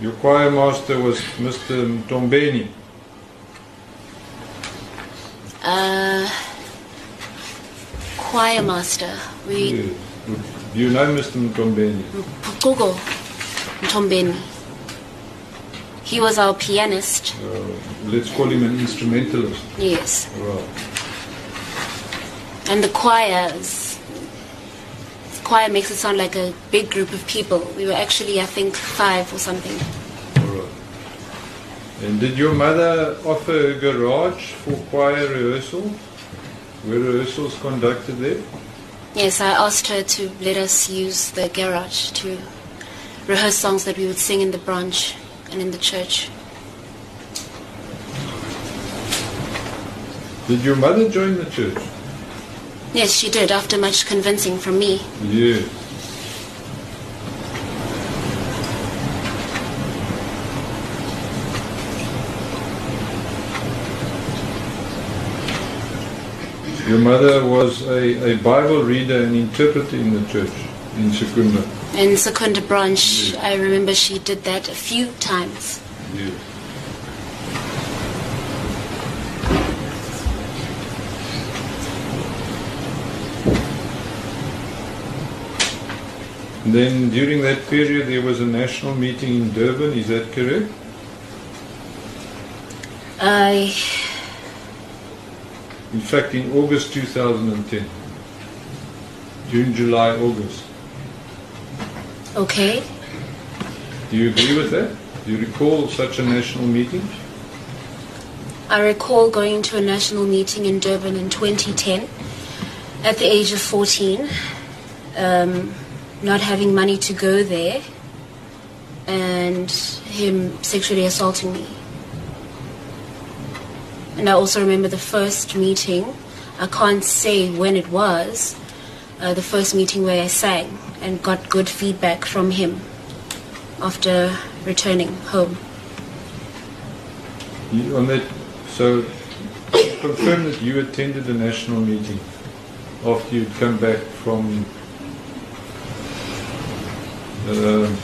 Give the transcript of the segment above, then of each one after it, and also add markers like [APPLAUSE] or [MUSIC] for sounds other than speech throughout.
Your choir master was Mr. Tombeni. Uh, choir master. We. Do you know Mr. Tombeni? Google Tombeni. He was our pianist. Uh, let's call him an instrumentalist. Yes. Right. And the choirs. Choir makes it sound like a big group of people. We were actually, I think, five or something. Right. And did your mother offer a garage for choir rehearsal? Were rehearsals conducted there? Yes, I asked her to let us use the garage to rehearse songs that we would sing in the branch and in the church. Did your mother join the church? Yes, she did, after much convincing from me. Yes. Your mother was a, a Bible reader and interpreter in the church in Secunda. In Secunda branch, I remember she did that a few times. Yes. Then during that period there was a national meeting in Durban, is that correct? I, In fact in August 2010. June, July, August. okay. Do you agree with that? Do you recall such a national meeting? I recall going to a national meeting in Durban in 2010 at the age of 14, um, not having money to go there, and him sexually assaulting me. And I also remember the first meeting, I can't say when it was, uh, the first meeting where I sang and got good feedback from him after returning home. You, on that, so [COUGHS] confirm that you attended the national meeting after you'd come back from uh,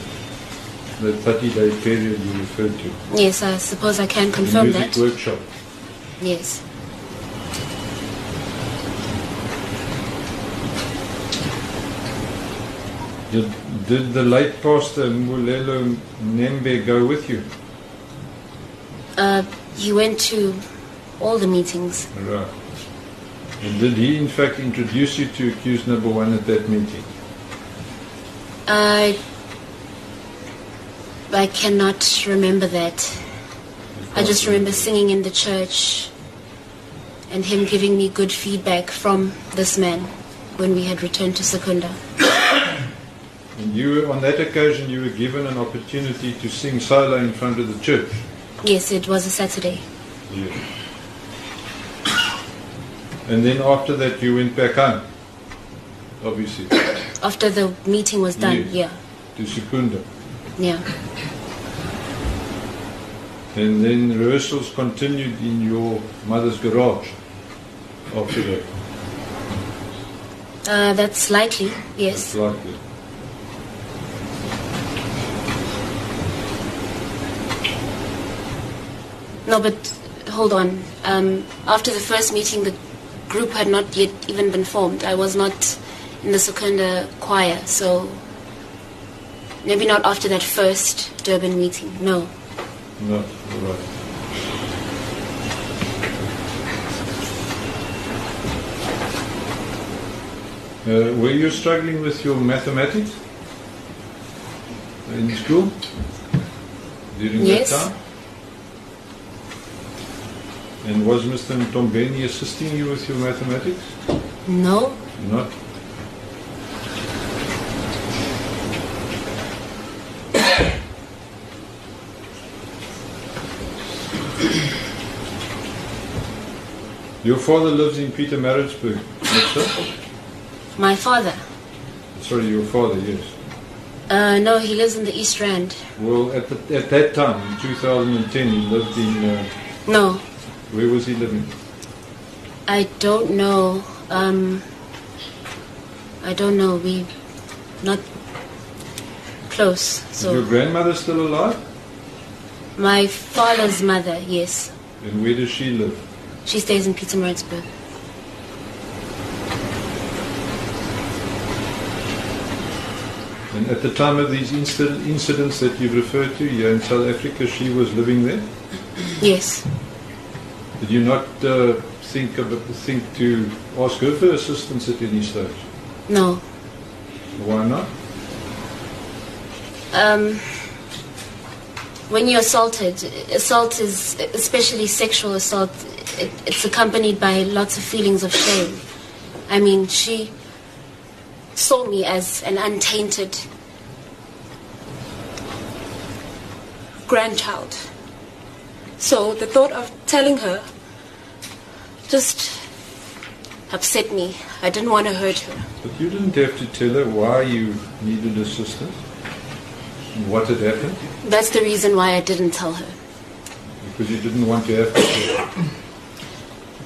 the 30-day period you referred to. Yes, I suppose I can the confirm music that. workshop. Yes. Did, did the late pastor Mulelo Nembe go with you? Uh, he went to all the meetings. Right. And did he in fact introduce you to accused number one at that meeting? I I cannot remember that. I just remember singing in the church and him giving me good feedback from this man when we had returned to Secunda. [COUGHS] And you, were- on that occasion, you were given an opportunity to sing solo in front of the church. Yes, it was a Saturday. Yes. And then after that, you went back home, obviously, After the meeting was done, Yes. yeah. to Secunda. Yeah. And then rehearsals continued in your mother's garage after that. Uh, that's likely, yes. likely. No, but hold on. Um, after the first meeting, the group had not yet even been formed. I was not in the Secunda choir, so maybe not after that first Durban meeting. No. No, all right. Uh, were you struggling with your mathematics in school during Yes. that time? And was Mr. Tombeni assisting you with your mathematics? No. Not? [COUGHS] Your father lives in Pietermaritzburg? My father. Sorry, your father, yes. Uh, no, he lives in the East Rand. Well, at, the, at that time, in 2010, he lived in, uh, No, where was he living? I don't know. Um, I don't know. We not close. Is your So grandmother still alive? My father's mother, yes. And where does she live? She stays in Pietermaritzburg. And at the time of these incident, incidents that you've referred to here in South Africa, she was living there? [CLEARS THROAT] Yes. Did you not uh, think of think to ask her for assistance at any stage? No. Why not? Um, when you're assaulted, assault is, especially sexual assault, it, it's accompanied by lots of feelings of shame. I mean, she saw me as an untainted grandchild. So the thought of telling her just upset me. I didn't want to hurt her. But you didn't have to tell her why you needed assistance what had happened That's the reason why I didn't tell her. because you didn't want to have to tell her.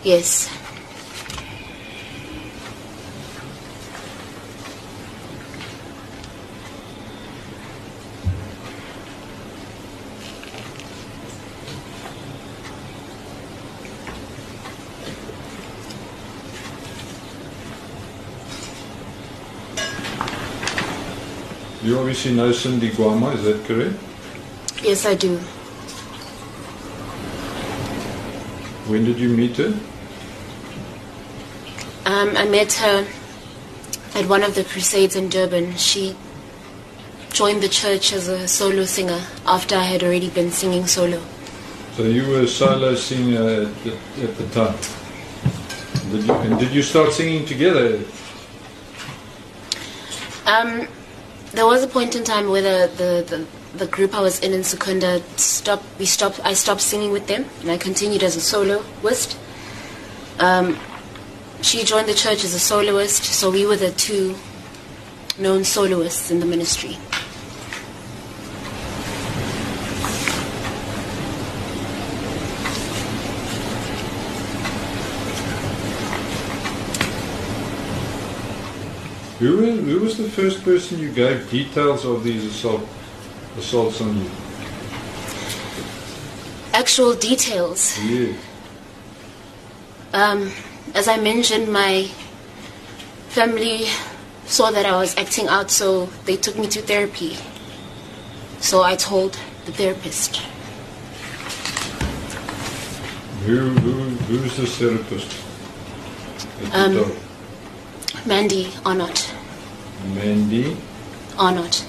Yes. You obviously know Cindy Guama, is that correct? Yes, I do. When did you meet her? Um, I met her at one of the crusades in Durban. She joined the church as a solo singer after I had already been singing solo. So you were a solo singer at the, at the time. Did you, and did you start singing together? Um, there was a point in time where the, the, the, the group I was in in Secunda stopped. We stopped. I stopped singing with them, and I continued as a soloist. Um, she joined the church as a soloist, so we were the two known soloists in the ministry. Who, wa- who was the first person you gave details of these assault, assaults on you? Actual details. Yes. Um, as I mentioned, my family saw that I was acting out, so they took me to therapy. So I told the therapist. Who, who, who's this therapist? Um? Mandy Arnott. Mandy. Arnott.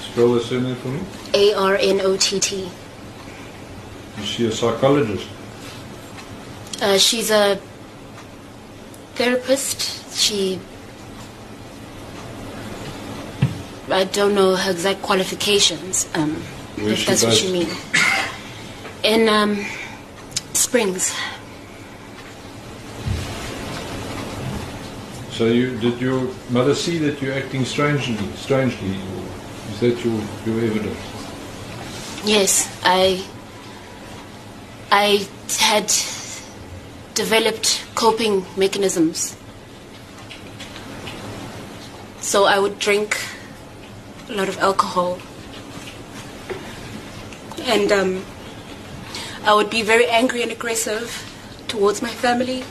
Spell the surname for me. A R N O T T. Is she a psychologist? Uh, she's a therapist. She. I don't know her exact qualifications, um, if that's what you mean. In um, Springs. So you did your mother see that you're acting strangely? Strangely, is that your your evidence? Yes, I. I had developed coping mechanisms. So I would drink a lot of alcohol. And um, I would be very angry and aggressive towards my family.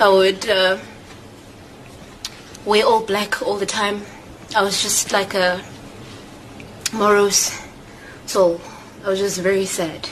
I would uh, wear all black all the time. I was just like a morose soul. I was just very sad.